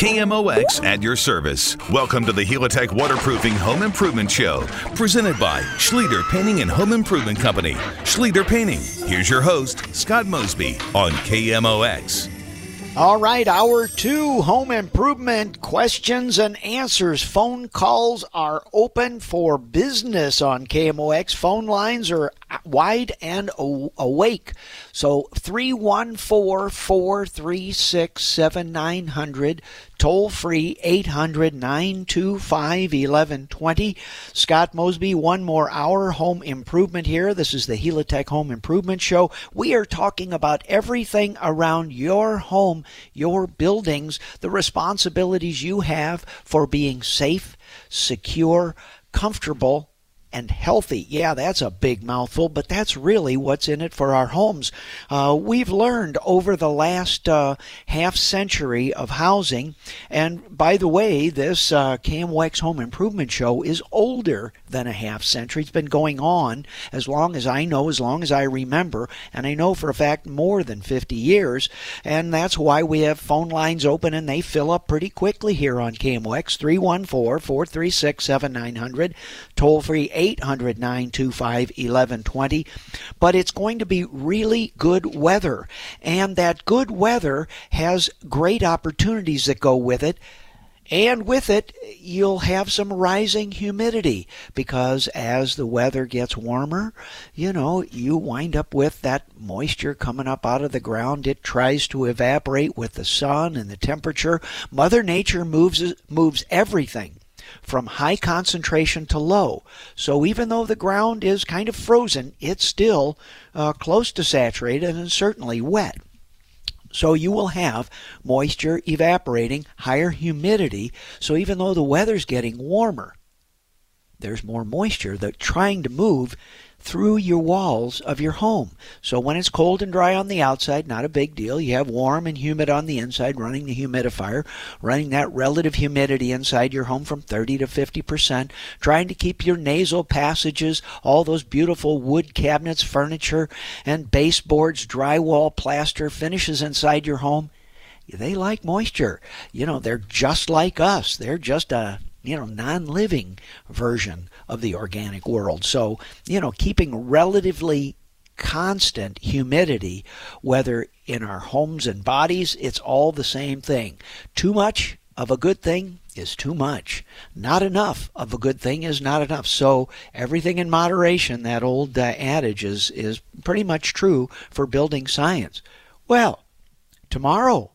KMOX at your service. Welcome to the Helitech Waterproofing Home Improvement Show, presented by Schlueter Painting and Home Improvement Company. Schlueter Painting. Here's your host, Scott Mosby, on KMOX. All right, hour two, home improvement questions and answers. Phone calls are open for business on KMOX. Phone lines are wide and awake. So 314 436 7900. Toll free 800 925 1120. Scott Mosby, one more hour home improvement here. This is the Helitech Home Improvement Show. We are talking about everything around your home, your buildings, the responsibilities you have for being safe, secure, comfortable, and healthy. Yeah, that's a big mouthful, but that's really what's in it for our homes. Uh, we've learned over the last uh, half century of housing, and by the way, this uh, KMOX Home Improvement Show is older than a half century. It's been going on as long as I know, as long as I remember, and I know for a fact more than 50 years, and that's why we have phone lines open and they fill up pretty quickly here on KMOX 314 436 7900, toll free 800 925 1120. But it's going to be really good weather. And that good weather has great opportunities that go with it. And with it, you'll have some rising humidity because as the weather gets warmer, you know, you wind up with that moisture coming up out of the ground. It tries to evaporate with the sun and the temperature. Mother Nature moves moves everything from high concentration to low. So even though the ground is kind of frozen, it's still uh, close to saturated and certainly wet. So you will have moisture evaporating, higher humidity. So even though the weather's getting warmer, there's more moisture that's trying to move through your walls of your home. So when it's cold and dry on the outside, not a big deal. You have warm and humid on the inside, running the humidifier, running that relative humidity inside your home from 30 to 50%, trying to keep your nasal passages, all those beautiful wood cabinets, furniture, and baseboards, drywall, plaster, finishes inside your home. They like moisture. You know, they're just like us. They're just a you know, non living version of the organic world. So, you know, keeping relatively constant humidity, whether in our homes and bodies, it's all the same thing. Too much of a good thing is too much. Not enough of a good thing is not enough. So everything in moderation, that old uh, adage is is pretty much true for building science. Well, tomorrow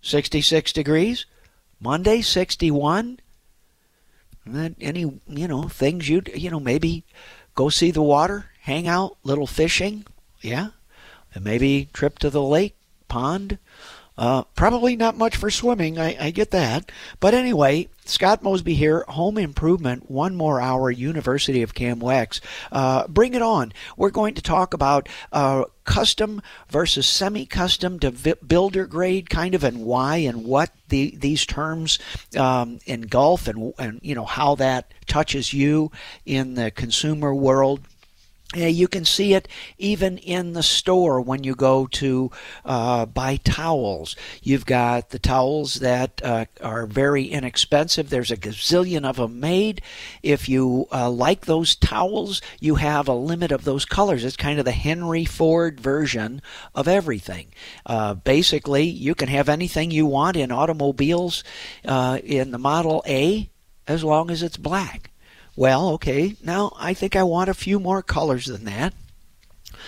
66 degrees, Monday 61, any you know things you'd you know maybe go see the water, hang out, little fishing, yeah, and maybe trip to the lake, pond. Uh, probably not much for swimming, I, I, get that. But anyway, Scott Mosby here, Home Improvement, one more hour, University of KMOX. Uh, bring it on. We're going to talk about uh, custom versus semi-custom to builder grade, kind of, and why and what the, these terms um, engulf, and and you know how that touches you in the consumer world yeah, you can see it even in the store when you go to uh, buy towels. You've got the towels that uh, are very inexpensive. There's a gazillion of them made. If you uh, like those towels, you have a limit of those colors. It's kind of the Henry Ford version of everything. Uh, basically, you can have anything you want in automobiles uh, in the Model A as long as it's black. Well, okay, now I think I want a few more colors than that.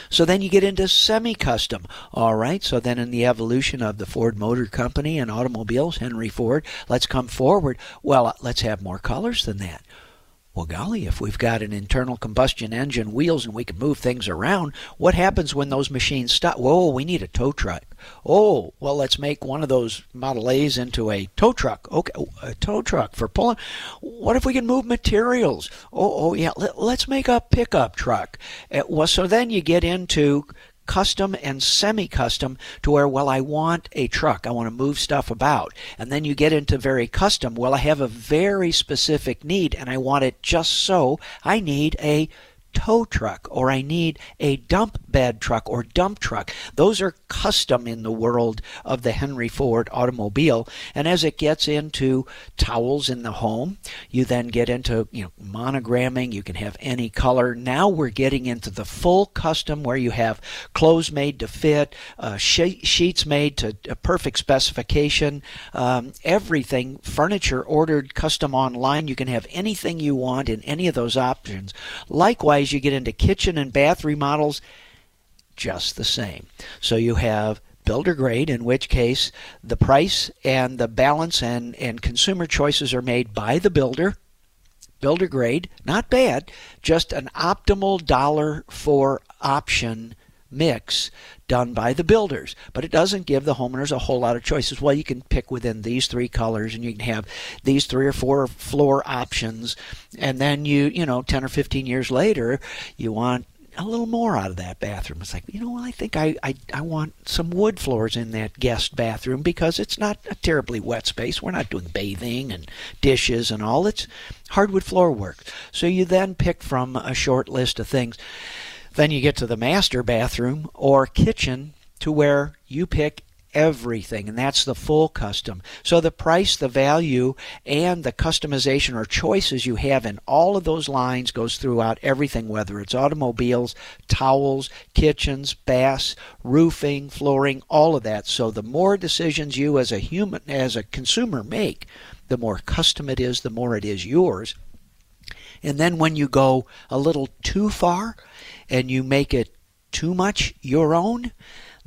So then you get into semi custom. All right, so then in the evolution of the Ford Motor Company and automobiles, Henry Ford, let's come forward. Well, uh, let's have more colors than that. Well, golly, if we've got an internal combustion engine, wheels, and we can move things around, what happens when those machines stop? Whoa, we need a tow truck. Oh, well, let's make one of those Model A's into a tow truck. Okay, a tow truck for pulling. What if we can move materials? Oh, oh yeah, let, us make a pickup truck. Uh, well, so then you get into custom and semi custom to where, well, I want a truck. I want to move stuff about. And then you get into very custom. Well, I have a very specific need and I want it just so. I need a tow truck or I need a dump bed truck or dump truck. Those are custom in the world of the Henry Ford automobile. And as it gets into towels in the home, you then get into you know monogramming. You can have any color. Now we're getting into the full custom where you have clothes made to fit, uh, sheets made to a perfect specification, um, everything, furniture ordered custom online. You can have anything you want in any of those options. Likewise, you get into kitchen and bath remodels, just the same. So you have builder grade, in which case the price and the balance and, and consumer choices are made by the builder. Builder grade, not bad, just an optimal dollar for option mix done by the builders. But it doesn't give the homeowners a whole lot of choices. Well, you can pick within these three colors and you can have these three or four floor options. And then you, you know, 10 or 15 years later, you want a little more out of that bathroom. It's like, you know, I think I, I, I want some wood floors in that guest bathroom because it's not a terribly wet space. We're not doing bathing and dishes and all. It's hardwood floor work. So you then pick from a short list of things. Then you get to the master bathroom or kitchen to where you pick everything, and that's the full custom. So the price, the value, and the customization or choices you have in all of those lines goes throughout everything, whether it's automobiles, towels, kitchens, baths, roofing, flooring, all of that. So the more decisions you as a human, as a consumer make, the more custom it is, the more it is yours. And then when you go a little too far and you make it too much your own,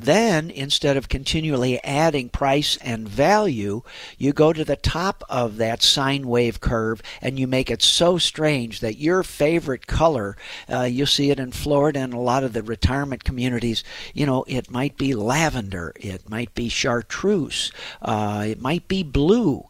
then, instead of continually adding price and value, you go to the top of that sine wave curve and you make it so strange that your favorite color, uh, you see it in Florida and a lot of the retirement communities, you know, it might be lavender, it might be chartreuse, uh, it might be blue.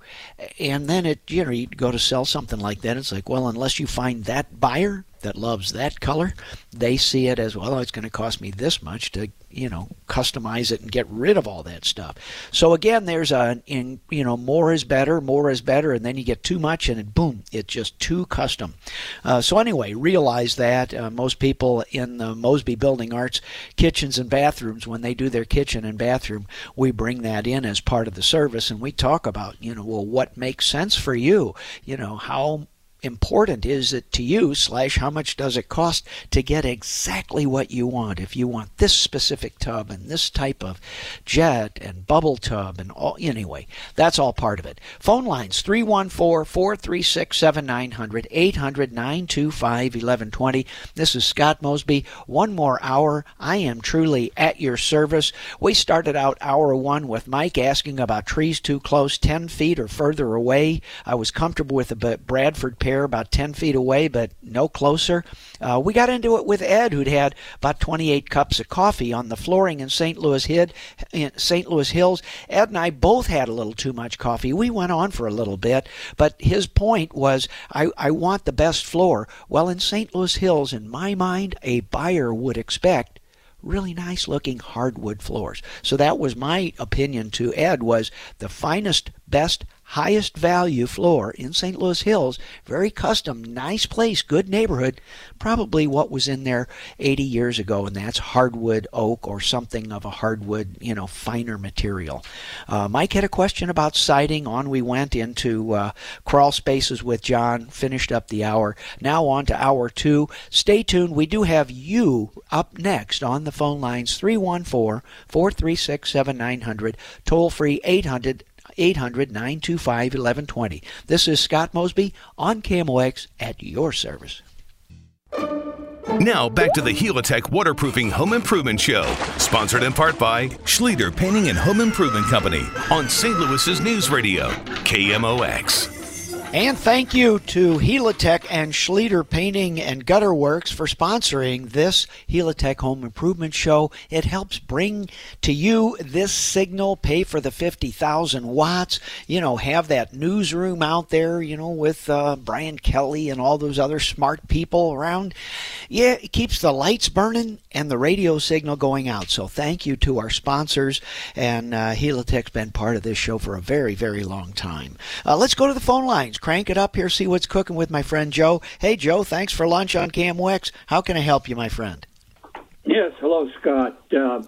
And then it, you know, you go to sell something like that, it's like, well, unless you find that buyer, that loves that color, they see it as well. It's going to cost me this much to you know customize it and get rid of all that stuff. So again, there's a in you know more is better, more is better, and then you get too much and boom, it's just too custom. Uh, so anyway, realize that uh, most people in the Mosby Building Arts kitchens and bathrooms, when they do their kitchen and bathroom, we bring that in as part of the service and we talk about you know well what makes sense for you, you know how important is it to you slash how much does it cost to get exactly what you want. If you want this specific tub and this type of jet and bubble tub and all anyway that's all part of it. Phone lines 314-436-7900 800-925-1120 this is scott mosby. One more hour. I am truly at your service. We started out hour one with mike asking about trees too close 10 feet or further away. I was comfortable with the bradford pear about 10 feet away, but no closer. Uh, we got into it with Ed, who'd had about 28 cups of coffee on the flooring in St. Louis, Hid, in St. Louis Hills. Ed and I both had a little too much coffee. We went on for a little bit, but his point was I, I want the best floor. Well, in St. Louis Hills, in my mind, a buyer would expect really nice looking hardwood floors. So that was my opinion to Ed was the finest, best highest value floor in St. Louis Hills. Very custom, nice place, good neighborhood. Probably what was in there 80 years ago, and that's hardwood oak or something of a hardwood, you know, finer material. Uh, Mike had a question about siding. On we went into uh, crawl spaces with John, finished up the hour. Now on to hour two. Stay tuned. We do have you up next on the phone lines 314 436 7900, toll free 800 800 925 1120. This is Scott Mosby on KMOX at your service. Now back to the Helitech Waterproofing Home Improvement Show, sponsored in part by Schlueter Painting and Home Improvement Company on St. Louis's News Radio, KMOX. And thank you to Helitech and Schlueter Painting and Gutter Works for sponsoring this Helitech Home Improvement Show. It helps bring to you this signal, pay for the 50,000 watts, you know, have that newsroom out there, you know, with uh, Brian Kelly and all those other smart people around. Yeah, it keeps the lights burning and the radio signal going out. So thank you to our sponsors. And uh, Helitech's been part of this show for a very, very long time. Uh, let's go to the phone lines. Crank it up here, see what's cooking with my friend Joe. Hey, Joe, thanks for lunch on KMOX. How can I help you, my friend? Yes, hello, Scott. Uh,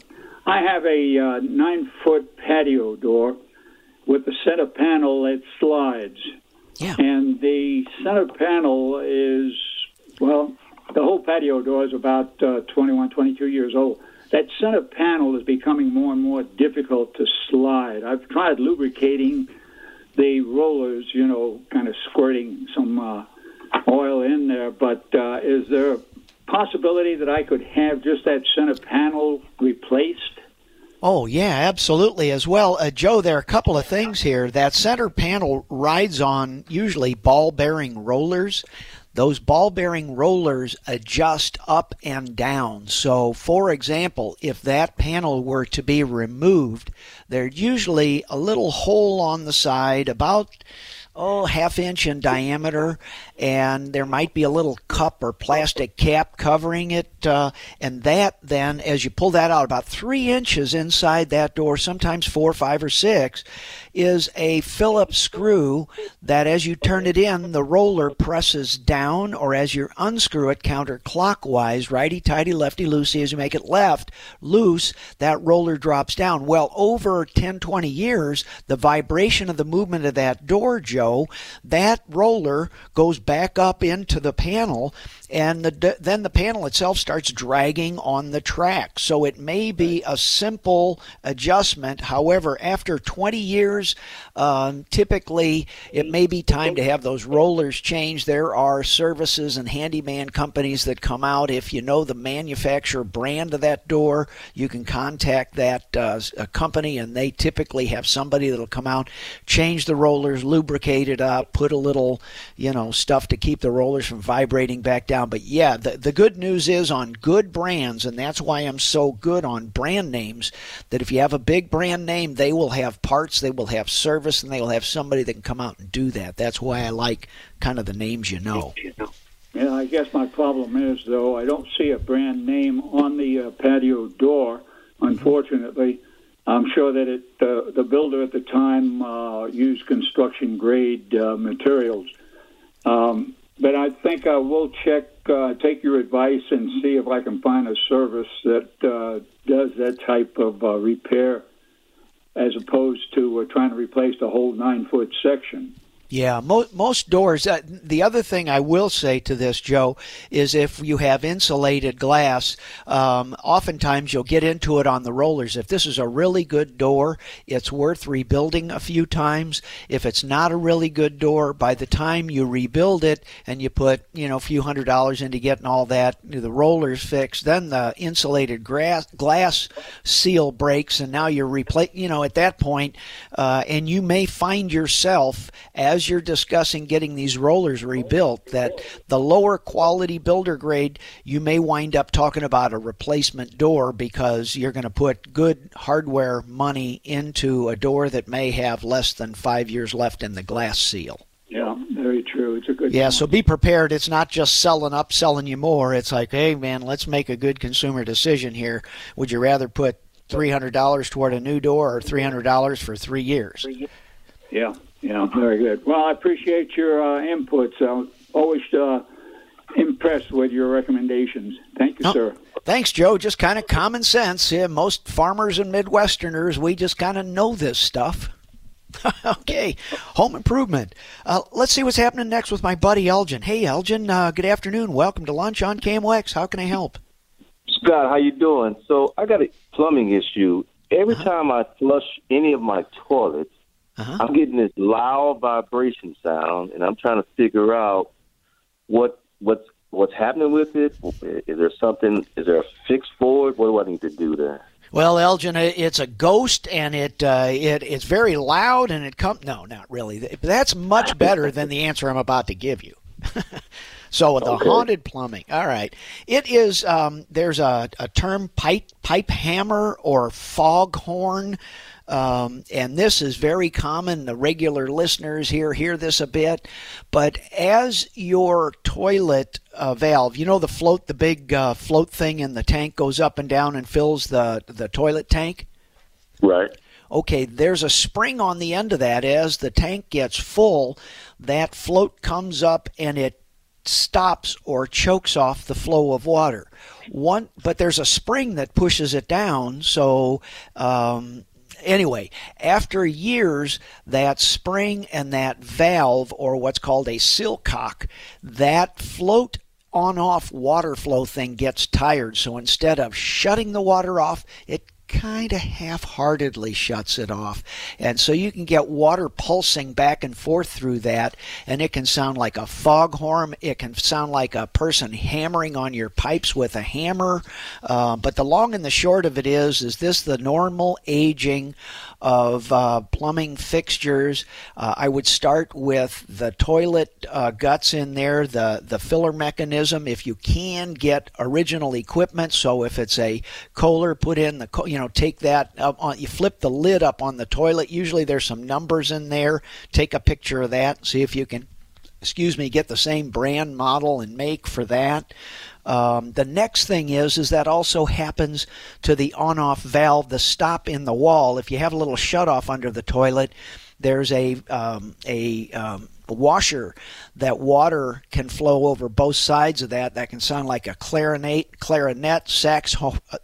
I have a uh, nine foot patio door with the center panel that slides. Yeah. And the center panel is, well, the whole patio door is about uh, 21, 22 years old. That center panel is becoming more and more difficult to slide. I've tried lubricating the rollers, you know, kind of squirting some uh, oil in there, but uh, is there a possibility that I could have just that center panel replaced? Oh, yeah, absolutely. As well, uh, Joe, there are a couple of things here. That center panel rides on usually ball bearing rollers. Those ball bearing rollers adjust up and down. So, for example, if that panel were to be removed, there's usually a little hole on the side about oh, half inch in diameter, and there might be a little cup or plastic cap covering it. Uh, and that then, as you pull that out, about three inches inside that door, sometimes four, five, or six, is a Phillips screw that as you turn it in, the roller presses down, or as you unscrew it counterclockwise, righty tighty, lefty loosey, as you make it left loose, that roller drops down. Well, over 10, 20 years, the vibration of the movement of that door, Joe, that roller goes back up into the panel and the, then the panel itself starts dragging on the track. So it may be a simple adjustment. However, after 20 years, um, typically it may be time to have those rollers changed. There are services and handyman companies that come out. If you know the manufacturer brand of that door, you can contact that uh, company, and they typically have somebody that'll come out, change the rollers, lubricate it up, put a little, you know, stuff to keep the rollers from vibrating back down. But yeah, the, the good news is on good brands, and that's why I'm so good on brand names, that if you have a big brand name, they will have parts, they will have service, and they will have somebody that can come out and do that. That's why I like kind of the names you know. Yeah, I guess my problem is, though, I don't see a brand name on the uh, patio door, unfortunately. I'm sure that it, uh, the builder at the time uh, used construction grade uh, materials. Um, but I think I will check, uh, take your advice, and see if I can find a service that uh, does that type of uh, repair, as opposed to uh, trying to replace the whole nine foot section. Yeah, most most doors. Uh, the other thing I will say to this, Joe, is if you have insulated glass, um, oftentimes you'll get into it on the rollers. If this is a really good door, it's worth rebuilding a few times. If it's not a really good door, by the time you rebuild it and you put you know a few hundred dollars into getting all that the rollers fixed, then the insulated grass, glass seal breaks, and now you're replace. You know at that point, uh, and you may find yourself as you're discussing getting these rollers rebuilt, that the lower quality builder grade, you may wind up talking about a replacement door because you're going to put good hardware money into a door that may have less than five years left in the glass seal. Yeah, very true. It's a good. Yeah, point. so be prepared. It's not just selling up, selling you more. It's like, hey, man, let's make a good consumer decision here. Would you rather put three hundred dollars toward a new door or three hundred dollars for three years? Yeah, yeah, very good. Well, I appreciate your uh, inputs. I'm always uh, impressed with your recommendations. Thank you, Oh. sir. Thanks, Joe. Just kind of common sense. Yeah, most farmers and Midwesterners, we just kind of know this stuff. okay, home improvement. Uh, let's see what's happening next with my buddy Elgin. Hey, Elgin. Uh, good afternoon. Welcome to lunch on KMOX. How can I help? Scott, how you doing? So I got a plumbing issue. Every Uh-huh. time I flush any of my toilets, Uh-huh. I'm getting this loud vibration sound, and I'm trying to figure out what what's what's happening with it. Is there something? Is there a fix for it? What do I need to do there? Well, Elgin, it's a ghost, and it uh, it it's very loud, and it come. No, not really. That's much better than the answer I'm about to give you. so the Okay. haunted plumbing. All right, it is. Um, there's a, a term pipe pipe hammer or foghorn. Um, and this is very common. The regular listeners here hear this a bit. But as your toilet uh, valve, you know the float, the big uh, float thing in the tank goes up and down and fills the the toilet tank. Right. Okay, there's a spring on the end of that. As the tank gets full, that float comes up and it stops or chokes off the flow of water. One, but there's a spring that pushes it down. So um, anyway, after years, that spring and that valve, or what's called a sillcock, that float on off water flow thing gets tired. So instead of shutting the water off, it kind of half heartedly shuts it off. And so you can get water pulsing back and forth through that, and it can sound like a foghorn. It can sound like a person hammering on your pipes with a hammer. Uh, but the long and the short of it is, is this the normal aging of uh, plumbing fixtures. Uh, I would start with the toilet uh, guts in there, the, the filler mechanism. If you can get original equipment, so if it's a Kohler, put in the, you know, take that up on, you flip the lid up on the toilet. Usually there's some numbers in there. Take a picture of that. See if you can excuse me, get the same brand, model, and make for that. Um, the next thing is is that also happens to the on-off valve, the stop in the wall. If you have a little shut-off under the toilet, there's a um, a um, washer that water can flow over both sides of that that can sound like a clarinet clarinet sax,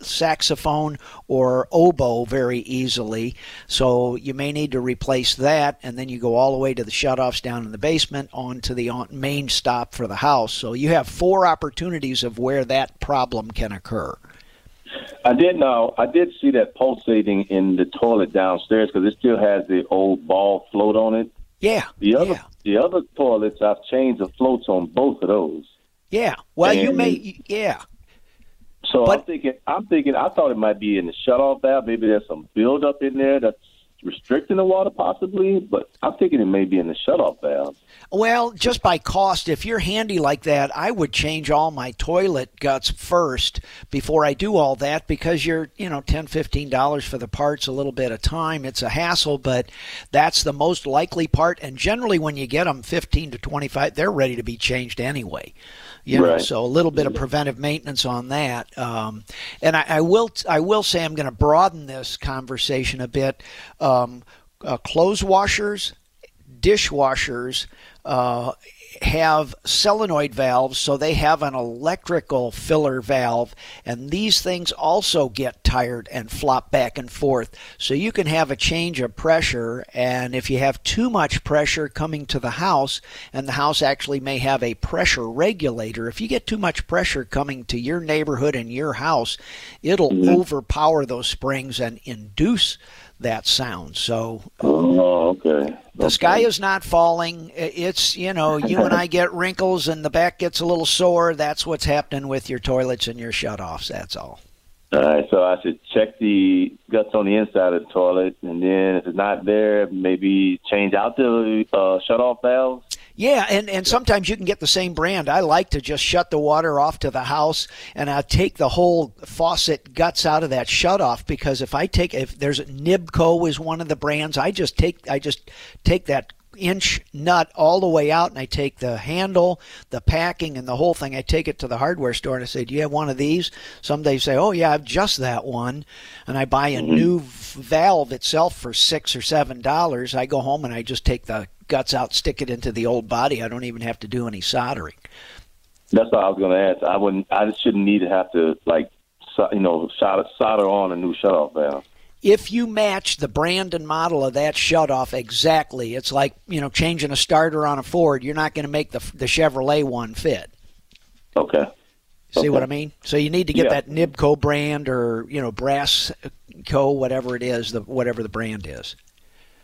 saxophone or oboe very easily so you may need to replace that and then you go all the way to the shutoffs down in the basement onto the main stop for the house so you have four opportunities of where that problem can occur I did know. I did see that pulsating in the toilet downstairs because it still has the old ball float on it. Yeah. The other yeah. the other toilets, I've changed the floats on both of those. Yeah. Well, and you may. Yeah. So but, I'm thinking. I'm thinking. I thought it might be in the shut off valve. Maybe there's some buildup in there that's restricting the water, possibly. But I'm thinking it may be in the shutoff valve. Well, just by cost, if you're handy like that, I would change all my toilet guts first before I do all that because you're, you know, ten, fifteen dollars for the parts, a little bit of time. It's a hassle, but that's the most likely part. And generally, when you get them fifteen to twenty-five, they're ready to be changed anyway. You know, so a little bit of preventive maintenance on that. Um, and I, I, will, I will say, I'm going to broaden this conversation a bit. Um, uh, clothes washers, dishwashers uh, have solenoid valves, so they have an electrical filler valve, and these things also get tired and flop back and forth. So you can have a change of pressure, and if you have too much pressure coming to the house, and the house actually may have a pressure regulator, if you get too much pressure coming to your neighborhood and your house, it'll mm-hmm. overpower those springs and induce that sound. So, oh, okay. The okay. sky is not falling. It's, you know, you and I get wrinkles and the back gets a little sore. That's what's happening with your toilets and your shutoffs. That's all. All right, so I should check the guts on the inside of the toilet, and then if it's not there, maybe change out the uh, shutoff valves. Yeah, and, and sometimes you can get the same brand. I like to just shut the water off to the house and I take the whole faucet guts out of that shutoff because if I take if there's Nibco is one of the brands, I just take I just take that inch nut all the way out and I take the handle, the packing, and the whole thing. I take it to the hardware store and I say, Do you have one of these? Some they say, Oh, yeah, I've just that one. And I buy a mm-hmm. new valve itself for six or seven dollars. I go home and I just take the guts out, stick it into the old body. I don't even have to do any soldering. That's what I was going to ask. I wouldn't. I shouldn't need to have to like, you know, solder on a new shutoff valve if you match the brand and model of that shutoff exactly, it's like you know changing a starter on a Ford. You're not going to make the the Chevrolet one fit. Okay. See okay. what I mean? So you need to get yeah. that Nibco brand or you know Brass Co. whatever it is, the whatever the brand is.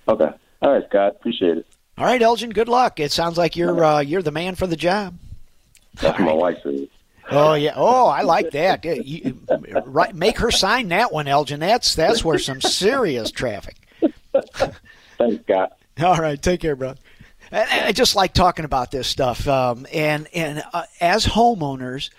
Okay. All right, Scott. Appreciate it. All right, Elgin. Good luck. It sounds like you're uh, you're the man for the job. That's my wife. Oh yeah. Oh, I like that. You, right, make her sign that one, Elgin. That's that's where some serious traffic. Thanks, Scott. All right. Take care, bro. I, I just like talking about this stuff. Um, and and uh, as homeowners,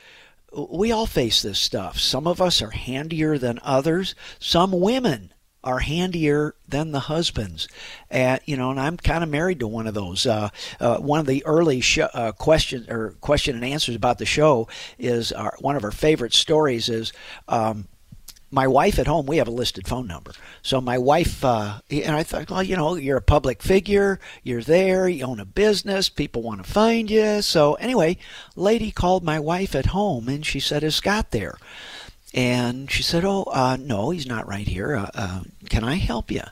we all face this stuff. Some of us are handier than others. Some women are handier than the husbands. And you know, and I'm kind of married to one of those. Uh, uh, one of the early sh- uh, questions or question and answers about the show is our, one of our favorite stories is. Um, my wife at home, we have a listed phone number. So my wife, uh, and I thought, well, you know, you're a public figure, you're there, you own a business, people want to find you. So anyway, lady called my wife at home and she said, is Scott there? And she said, oh, uh, no, he's not right here. Uh, uh can I help you?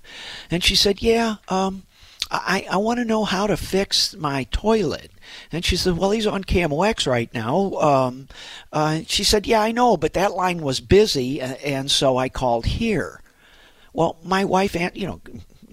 And she said, yeah, um, I, I want to know how to fix my toilet. And she said, Well, he's on KMOX right now. Um, uh, she said, Yeah, I know, but that line was busy, and so I called here. Well, my wife, you know,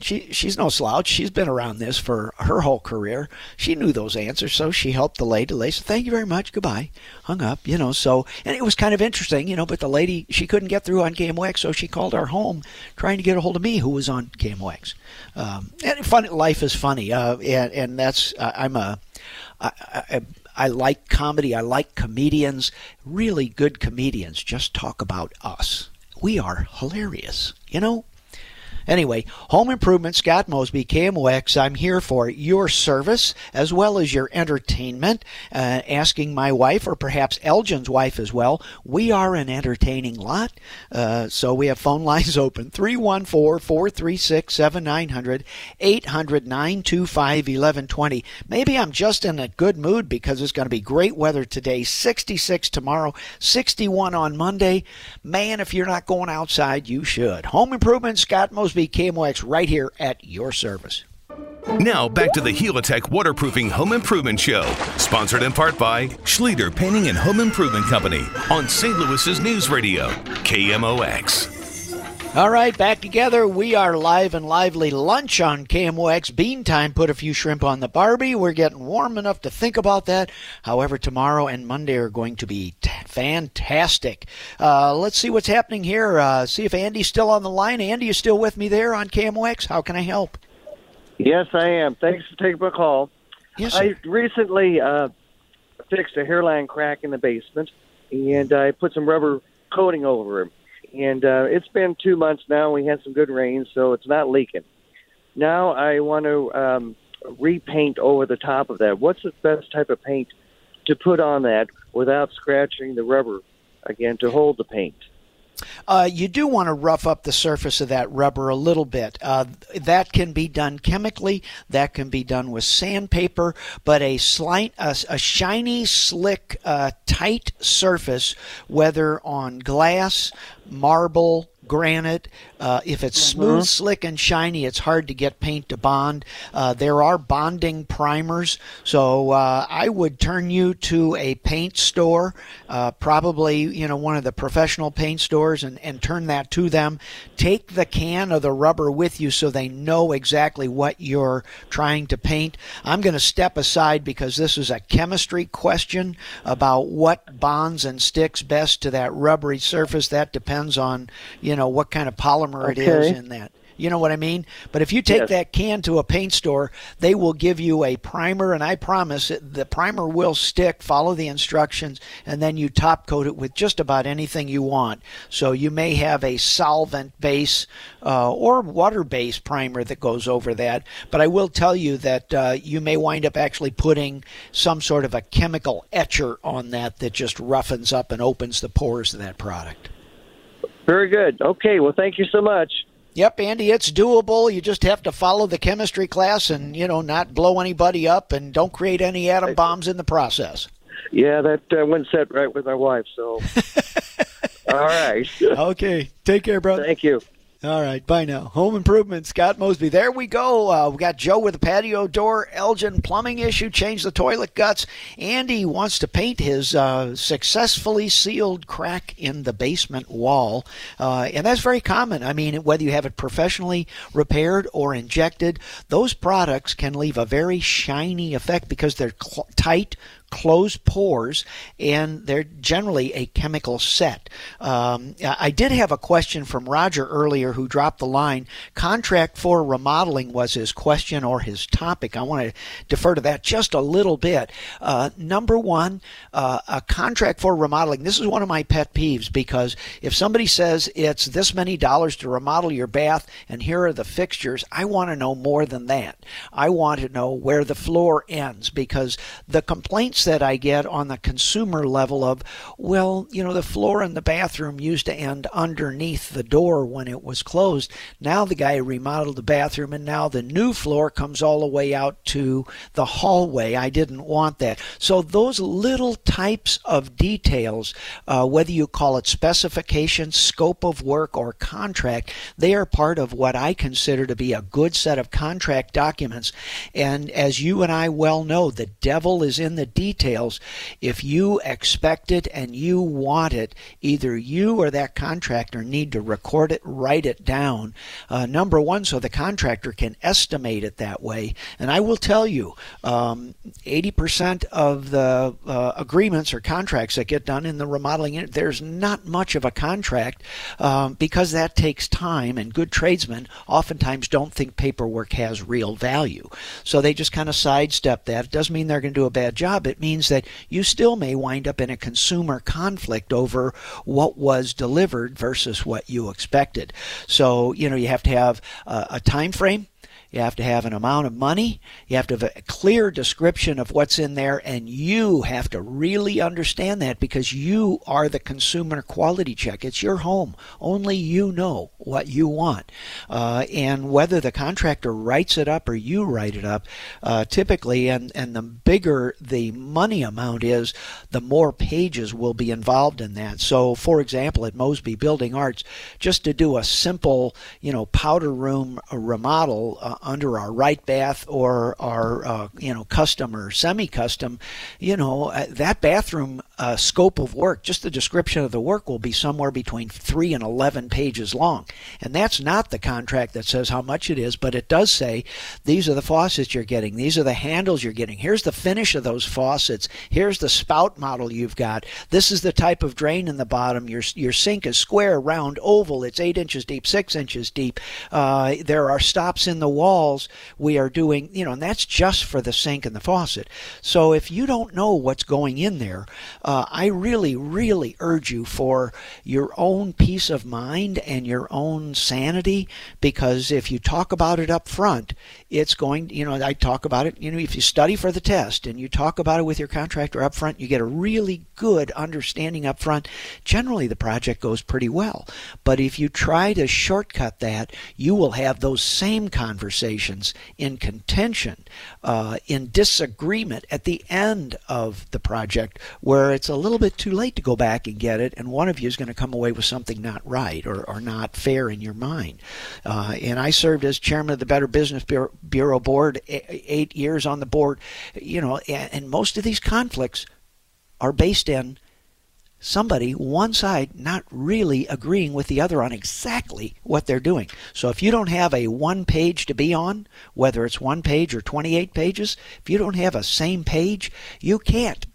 she she's no slouch. She's been around this for her whole career. She knew those answers, so she helped the lady. The lady said, "Thank you very much. Goodbye." Hung up, you know. So, and it was kind of interesting, you know. But the lady she couldn't get through on KMOX, so she called our home trying to get a hold of me, who was on KMOX. Um, and fun, life is funny, uh, and and that's uh, I'm a I, I, I like comedy. I like comedians. Really good comedians just talk about us. We are hilarious, you know. Anyway, home improvement, Scott Mosby, KMOX. I'm here for your service as well as your entertainment. Uh, asking my wife, or perhaps Elgin's wife as well. We are an entertaining lot, uh, so we have phone lines open 314 436 7900 800 925 1120. Maybe I'm just in a good mood because it's going to be great weather today 66 tomorrow, 61 on Monday. Man, if you're not going outside, you should. Home improvement, Scott Mosby. Mosby KMOX right here at your service. Now back to the Helitech Waterproofing Home Improvement Show, sponsored in part by Schlueter Painting and Home Improvement Company on St. Louis's News Radio, KMOX. All right, back together. We are live and lively lunch on KMOX. Bean time. Put a few shrimp on the Barbie. We're getting warm enough to think about that. However, tomorrow and Monday are going to be t- fantastic. Uh, let's see what's happening here. Uh, see if Andy's still on the line. Andy, you still with me there on KMOX? How can I help? Yes, I am. Thanks for taking my call. Yes, sir. I recently uh, fixed a hairline crack in the basement, and I put some rubber coating over it and uh, it's been two months now. We had some good rain, so it's not leaking. Now I want to um, repaint over the top of that. What's the best type of paint to put on that without scratching the rubber again to hold the paint? Uh, you do want to rough up the surface of that rubber a little bit. Uh, that can be done chemically. That can be done with sandpaper. But a slight, a, a shiny, slick, uh, tight surface, whether on glass, marble, granite. Uh, if it's mm-hmm. smooth, slick, and shiny, it's hard to get paint to bond. Uh, there are bonding primers, so uh, I would turn you to a paint store, uh, probably you know one of the professional paint stores, and, and turn that to them. Take the can of the rubber with you so they know exactly what you're trying to paint. I'm going to step aside because this is a chemistry question about what bonds and sticks best to that rubbery surface. That depends on you know know what kind of polymer okay. it is in that. You know what I mean? But if you take yes. that can to a paint store, they will give you a primer, and I promise it, the primer will stick. Follow the instructions, and then you top coat it with just about anything you want. So you may have a solvent base uh, or water based primer that goes over that. But I will tell you that uh, you may wind up actually putting some sort of a chemical etcher on that that just roughens up and opens the pores of that product. Very good. Okay. Well, thank you so much. Yep, Andy, it's doable. You just have to follow the chemistry class and, you know, not blow anybody up and don't create any atom bombs in the process. Yeah, that uh, went set right with my wife, so. All right. okay. Take care, brother. Thank you. All right, bye now. Home improvement, Scott Mosby. There we go. Uh, we got Joe with a patio door, Elgin plumbing issue, change the toilet guts. Andy wants to paint his uh, successfully sealed crack in the basement wall, uh, and that's very common. I mean, whether you have it professionally repaired or injected, those products can leave a very shiny effect because they're cl- tight, closed pores, and they're generally a chemical set. Um, I did have a question from Roger earlier who dropped the line. Contract for remodeling was his question or his topic. I want to defer to that just a little bit. Uh, number one, uh, a contract for remodeling. This is one of my pet peeves because if somebody says it's this many dollars to remodel your bath and here are the fixtures, I want to know more than that. I want to know where the floor ends because the complaints that I get on the consumer level of, well, you know, the floor in the bathroom used to end underneath the door when it was closed. Now the guy remodeled the bathroom and now the new floor comes all the way out to the hallway. I didn't want that. So those little types of details, uh, whether you call it specification, scope of work, or contract, they are part of what I consider to be a good set of contract documents. And as you and I well know, the devil is in the details. If you expect it and you want it, either you or that contractor need to record it, write it down. Uh, number one, so the contractor can estimate it that way. And I will tell you, um, 80% of the uh, agreements or contracts that get done in the remodeling, there's not much of a contract um, because that takes time, and good tradesmen oftentimes don't think paperwork has real value. So they just kind of sidestep that. It doesn't mean they're going to do a bad job. It means that you still may wind up in a consumer conflict over what was delivered versus what you expected. So, you know, you have to have a, a time frame you have to have an amount of money. You have to have a clear description of what's in there, and you have to really understand that because you are the consumer quality check. It's your home. Only you know what you want. Uh, and whether the contractor writes it up or you write it up, uh, typically, and, and the bigger the money amount is, the more pages will be involved in that. So, for example, at Mosby Building Arts, just to do a simple, you know, powder room remodel, uh, under our right bath or our uh, you know custom or semi-custom, you know uh, that bathroom uh, scope of work, just the description of the work will be somewhere between three and eleven pages long, and that's not the contract that says how much it is, but it does say these are the faucets you're getting, these are the handles you're getting, here's the finish of those faucets, here's the spout model you've got, this is the type of drain in the bottom, your your sink is square, round, oval, it's eight inches deep, six inches deep, uh, there are stops in the walls. We are doing, you know, and that's just for the sink and the faucet. So if you don't know what's going in there, uh, I really, really urge you for your own peace of mind and your own sanity, because if you talk about it up front, it's going, you know, I talk about it, you know, if you study for the test and you talk about it with your contractor up front, you get a really good understanding up front. Generally, the project goes pretty well. But if you try to shortcut that, you will have those same conversations conversations in contention, uh, in disagreement at the end of the project, where it's a little bit too late to go back and get it, and one of you is going to come away with something not right or, or not fair in your mind. Uh, and I served as chairman of the Better Business Bureau, Board, eight years on the board, you know, and most of these conflicts are based in somebody, one side, not really agreeing with the other on exactly what they're doing. So if you don't have a one page to be on, whether it's one page or 28 pages, if you don't have a same page, you can't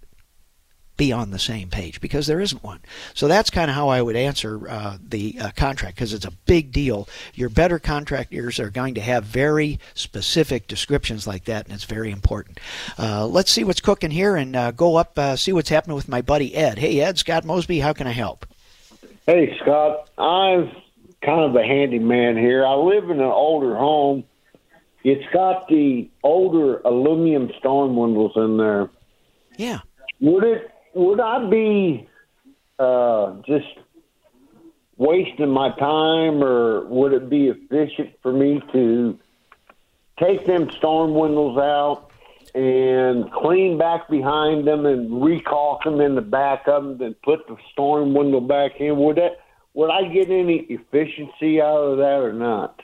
be on the same page because there isn't one. So that's kind of how I would answer uh, the uh, contract because it's a big deal. Your better contractors are going to have very specific descriptions like that, and it's very important. Uh, let's see what's cooking here and uh, go up, uh, see what's happening with my buddy Ed. Hey, Ed, Scott Mosby, how can I help? Hey, Scott. I'm kind of a handyman here. I live in an older home. It's got the older aluminum storm windows in there. Yeah. Would it would I be uh, just wasting my time, or would it be efficient for me to take them storm windows out and clean back behind them and recaulk them in the back of them, then put the storm window back in? Would that would I get any efficiency out of that or not?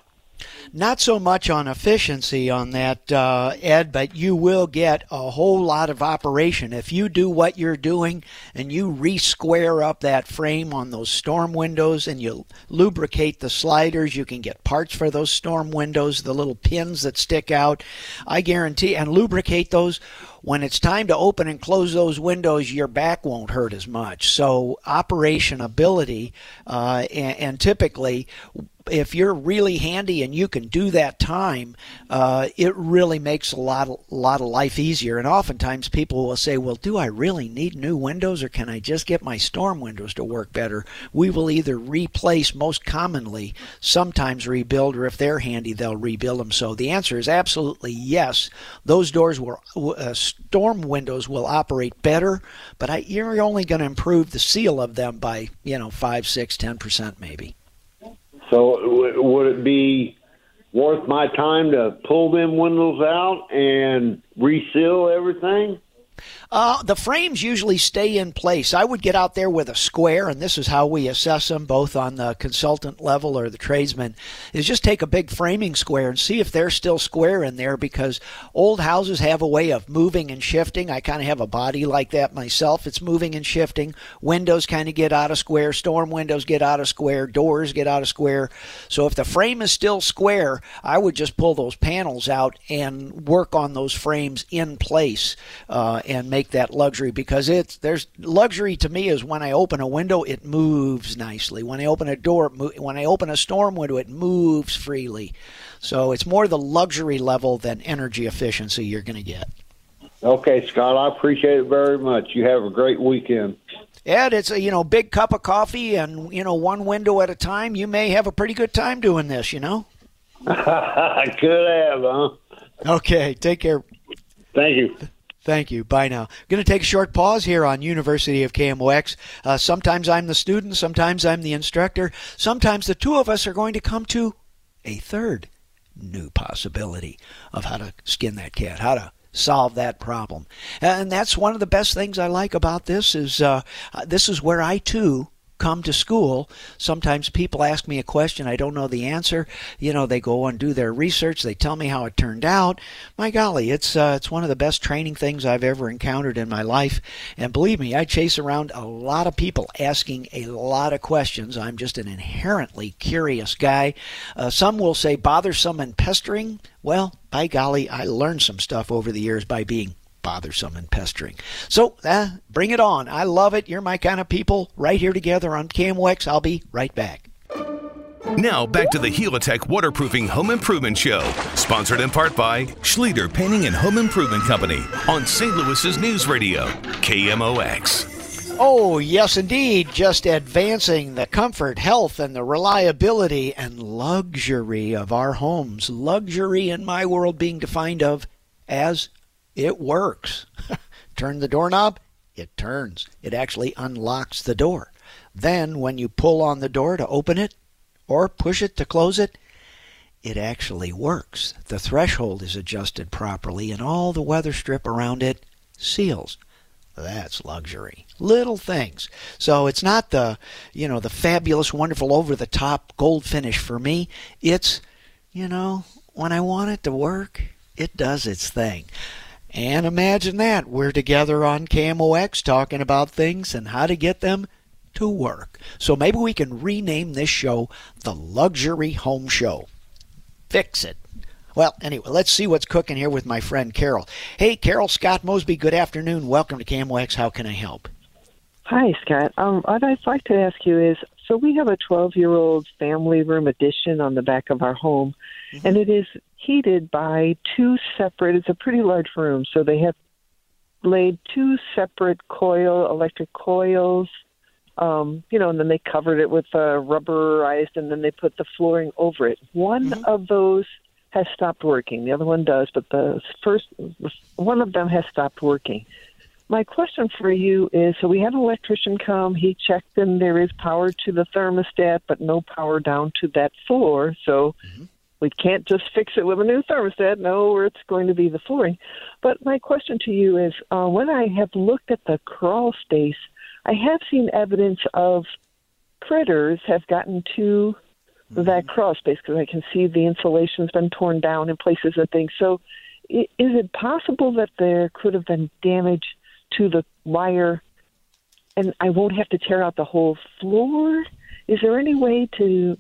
Not so much on efficiency on that, uh, Ed, but you will get a whole lot of operation. If you do what you're doing and you re square up that frame on those storm windows and you lubricate the sliders, you can get parts for those storm windows, the little pins that stick out. I guarantee, and lubricate those when it's time to open and close those windows, your back won't hurt as much. So operation ability, uh, and, and, typically if you're really handy and you can do that time, uh, it really makes a lot of, lot of life easier. And oftentimes people will say, "Well, do I really need new windows, or can I just get my storm windows to work better?" We will either replace, most commonly, sometimes rebuild, or if they're handy, they'll rebuild them. So the answer is absolutely yes. Those doors will uh, storm windows will operate better, but I, you're only going to improve the seal of them by you know five, six, ten percent maybe. So w- would it be worth my time to pull them windows out and reseal everything? Uh, the frames usually stay in place. I would get out there with a square, and this is how we assess them, both on the consultant level or the tradesman, is just take a big framing square and see if they're still square in there because old houses have a way of moving and shifting. I kind of have a body like that myself. It's moving and shifting. Windows kind of get out of square, storm windows get out of square, doors get out of square. So if the frame is still square, I would just pull those panels out and work on those frames in place uh, and make that luxury because it's there's luxury to me is when I open a window it moves nicely. When I open a door, when I open a storm window, it moves freely. So it's more the luxury level than energy efficiency you're going to get. Okay, Scott, I appreciate it very much. You have a great weekend. Ed, it's a you know big cup of coffee and you know one window at a time. You may have a pretty good time doing this. You know. I could have, huh? Okay, take care. Thank you. Thank you. Bye now. Going to take a short pause here on University of KMOX. Uh, sometimes I'm the student, sometimes I'm the instructor, sometimes the two of us are going to come to a third new possibility of how to skin that cat, how to solve that problem. And that's one of the best things I like about this is uh, this is where I too come to school, sometimes people ask me a question, I don't know the answer. You know, they go and do their research, they tell me how it turned out. My golly, it's uh, it's one of the best training things I've ever encountered in my life. And believe me, I chase around a lot of people asking a lot of questions. I'm just an inherently curious guy. Uh, some will say bothersome and pestering. Well, by golly, I learned some stuff over the years by being bothersome and pestering. So, uh, bring it on. I love it. You're my kind of people right here together on KMOX. I'll be right back. Now back to the Helitech Waterproofing Home Improvement Show, sponsored in part by Schlueter Painting and Home Improvement Company on St. Louis's News Radio, KMOX. Oh, yes, indeed. Just advancing the comfort, health, and the reliability and luxury of our homes. Luxury in my world being defined of as it works. Turn the doorknob, it turns. It actually unlocks the door. Then, when you pull on the door to open it or push it to close it, it actually works. The threshold is adjusted properly, and all the weather strip around it seals. That's luxury. Little things. So it's not the, you know, the fabulous, wonderful, over the top gold finish for me. It's, you know, when I want it to work, it does its thing. And imagine that. We're together on KMOX talking about things and how to get them to work. So maybe we can rename this show the Luxury Home Show. Fix it. Well, anyway, let's see what's cooking here with my friend Carol. Hey, Carol, Scott Mosby, good afternoon. Welcome to KMOX. How can I help? Hi, Scott. Um, what I'd like to ask you is so we have a 12 year old family room addition on the back of our home, mm-hmm. and it is heated by two separate, it's a pretty large room, so they have laid two separate coil, electric coils, um, you know, and then they covered it with uh, rubberized, and then they put the flooring over it. One mm-hmm. of those has stopped working. The other one does, but the first one of them has stopped working. My question for you is so we had an electrician come, he checked and there is power to the thermostat, but no power down to that floor. So mm-hmm we can't just fix it with a new thermostat. No, it's going to be the flooring. But my question to you is uh, when I have looked at the crawl space, I have seen evidence of critters have gotten to mm-hmm. that crawl space because I can see the insulation's been torn down in places and things. So, is it possible that there could have been damage to the wire and I won't have to tear out the whole floor? Is there any way to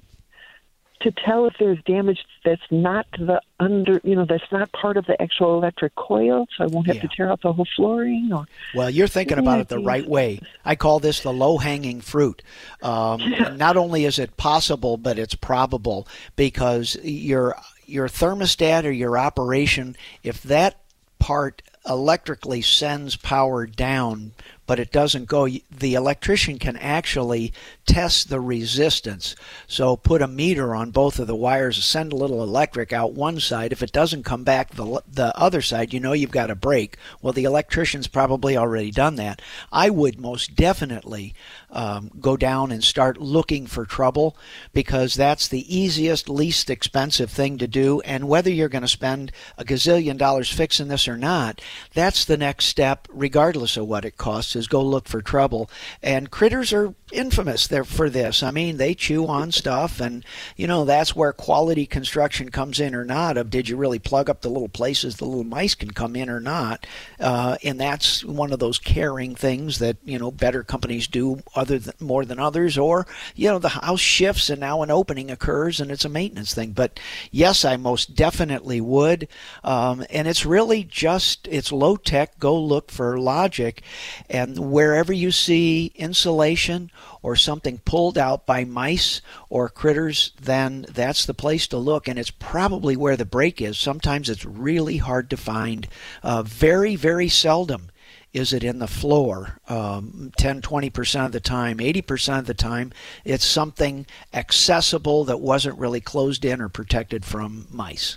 to tell if there's damage that's not the under, you know, that's not part of the actual electric coil, so I won't have Yeah. to tear out the whole flooring? Or Well, you're thinking about it the right way. I call this the low hanging fruit. Um, Not only is it possible, but it's probable because your your thermostat or your operation, if that part electrically sends power down, but it doesn't go, the electrician can actually test the resistance. So put a meter on both of the wires, send a little electric out one side. If it doesn't come back the, the other side, you know you've got a break. Well, the electrician's probably already done that. I would most definitely um, go down and start looking for trouble because that's the easiest, least expensive thing to do. And whether you're going to spend a gazillion dollars fixing this or not, that's the next step, regardless of what it costs, is go look for trouble. And critters are infamous there for this. I mean, they chew on stuff, and you know that's where quality construction comes in or not. Of did you really plug up the little places the little mice can come in or not? Uh, and that's one of those caring things that you know better companies do other than more than others. Or you know the house shifts and now an opening occurs and it's a maintenance thing. But yes, I most definitely would. Um, and it's really just it's low tech. Go look for logic, and wherever you see insulation or something pulled out by mice or critters, then that's the place to look. And it's probably where the break is. Sometimes it's really hard to find. Uh, very, very seldom is it in the floor um, 10 20% of the time 80% of the time it's something accessible that wasn't really closed in or protected from mice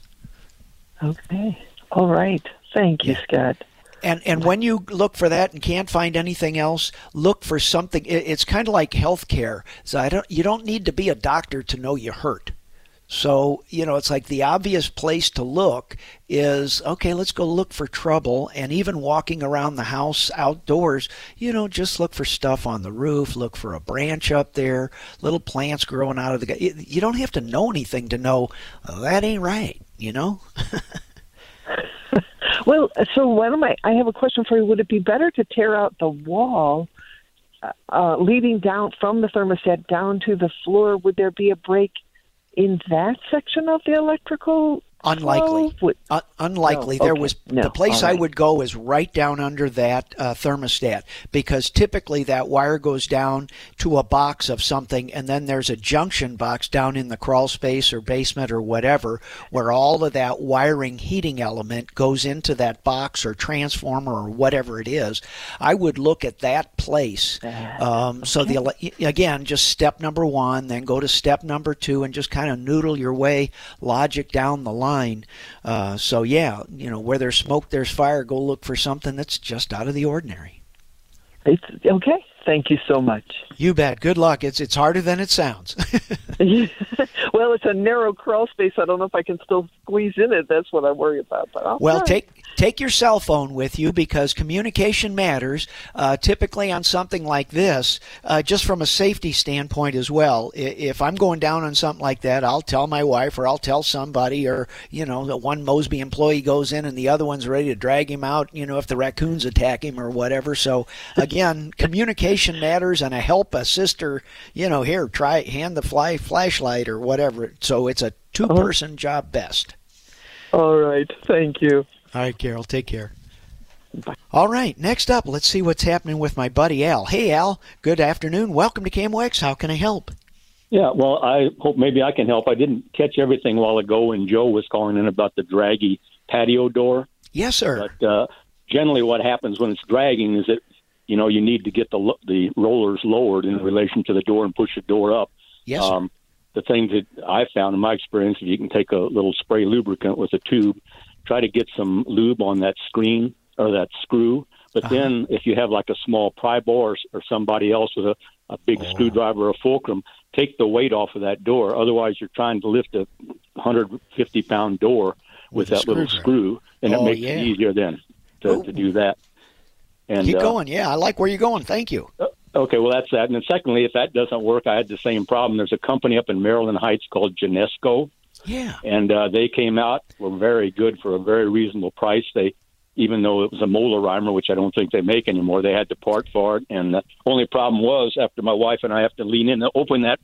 okay, all right. Thank you, Scott. And and when you look for that and can't find anything else, look for something. it- It's kind of like healthcare. So I don't. You don't need to be a doctor to know you hurt. So you know, it's like the obvious place to look is okay. Let's go look for trouble. And even walking around the house outdoors, you know, just look for stuff on the roof. Look for a branch up there, little plants growing out of the. You don't have to know anything to know "Oh, that ain't right. You know. Well, so why don't I? I have a question for you. Would it be better to tear out the wall uh, uh, leading down from the thermostat down to the floor? Would there be a break in that section of the electrical? Unlikely. Would- unlikely. No, there was No, the place all I would go is right down under that uh, thermostat because typically that wire goes down to a box of something, and then there's a junction box down in the crawl space or basement or whatever where all of that wiring heating element goes into that box or transformer or whatever it is. I would look at that place. Um, So the again, just step number one, then go to step number two, and just kind of noodle your way logic down the line. Uh, so yeah, you know where there's smoke, there's fire. Go look for something that's just out of the ordinary. It's, okay. Thank you so much. You bet. Good luck. It's it's harder than it sounds. well, it's a narrow crawl space. I don't know if I can still squeeze in it. That's what I worry about. But I'll Well, try. take take your cell phone with you because communication matters. Uh, typically, on something like this, uh, just from a safety standpoint as well. If I'm going down on something like that, I'll tell my wife or I'll tell somebody, or you know, the one Mosby employee goes in and the other one's ready to drag him out. You know, if the raccoons attack him or whatever. So again, communication matters, and a help a sister. You know, here try hand the fly flashlight or whatever. So it's a two person job best. All right. Thank you. All right, Carol, take care. All right, next up, let's see what's happening with my buddy Al. Hey, Al, good afternoon. Welcome to KMOX. How can I help? Yeah, well, I hope maybe I can help. I didn't catch everything a while ago, when Joe was calling in about the draggy patio door. Yes, sir. But uh, generally, what happens when it's dragging is that you know you need to get the lo- the rollers lowered in relation to the door and push the door up. Yes, sir. Um, the things that I found in my experience, if you can take a little spray lubricant with a tube, try to get some lube on that screen or that screw. But Uh-huh. then, if you have like a small pry bar or, or somebody else with a, a big Oh. screwdriver or fulcrum, take the weight off of that door. Otherwise, you're trying to lift a 150 pound door with, With that little screw, and Oh, it makes yeah. it easier then to, to do that. And Keep uh, going. Yeah, I like where you're going. Thank you. Okay, well that's that. And then secondly, if that doesn't work, I had the same problem. There's a company up in Maryland Heights called Genesco, Yeah. and uh, they came out were very good for a very reasonable price. They, even though it was a Moeller-Reimer, which I don't think they make anymore, they had the part for it. And the only problem was after my wife and I have to lean in to open that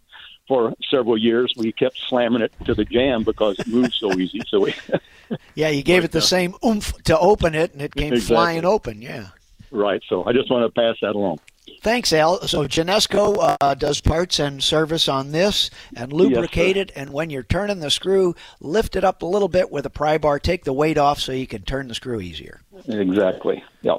for several years. We kept slamming it to the jam because it moved so easy. So we, yeah, you gave it the same oomph to open it, and it came Exactly. flying open. Yeah. right. So I just want to pass that along. Thanks, Al. So Genesco uh, does parts and service on this and lubricate it. And when you're turning the screw, lift it up a little bit with a pry bar. Take the weight off so you can turn the screw easier. Exactly. Yep.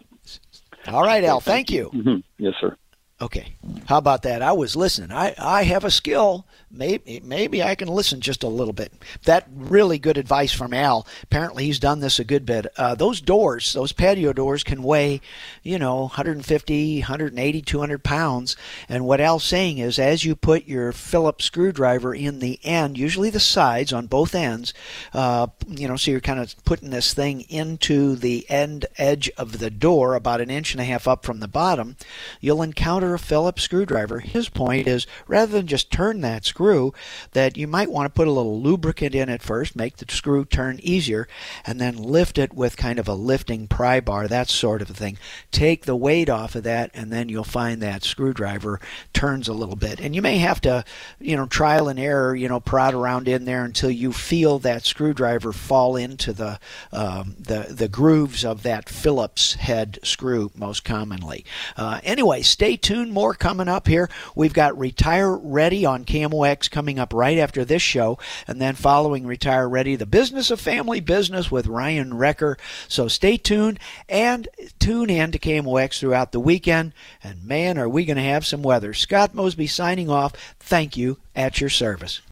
All right, Al. Thank you. hmm Yes, sir. Okay. How about that? I was listening. I, I have a skill. Maybe maybe I can listen just a little bit. That really good advice from Al. Apparently he's done this a good bit. Uh, those doors, those patio doors, can weigh, you know, 150, 180, 200 pounds. And what Al's saying is, as you put your Phillips screwdriver in the end, usually the sides on both ends, uh, you know, so you're kind of putting this thing into the end edge of the door, about an inch and a half up from the bottom, you'll encounter a Phillips screwdriver. His point is, rather than just turn that screw, that you might want to put a little lubricant in it first, make the screw turn easier, and then lift it with kind of a lifting pry bar, that sort of thing. Take the weight off of that, and then you'll find that screwdriver turns a little bit. And you may have to, you know, trial and error, you know, prod around in there until you feel that screwdriver fall into the um, the the grooves of that Phillips head screw most commonly. Uh, anyway, stay tuned. More coming up here. We've got Retire Ready on KMOX coming up right after this show, and then following Retire Ready, the business of family business with Ryan Recker. So stay tuned and tune in to KMOX throughout the weekend. And man, are we going to have some weather. Scott Mosby signing off. Thank you at your service.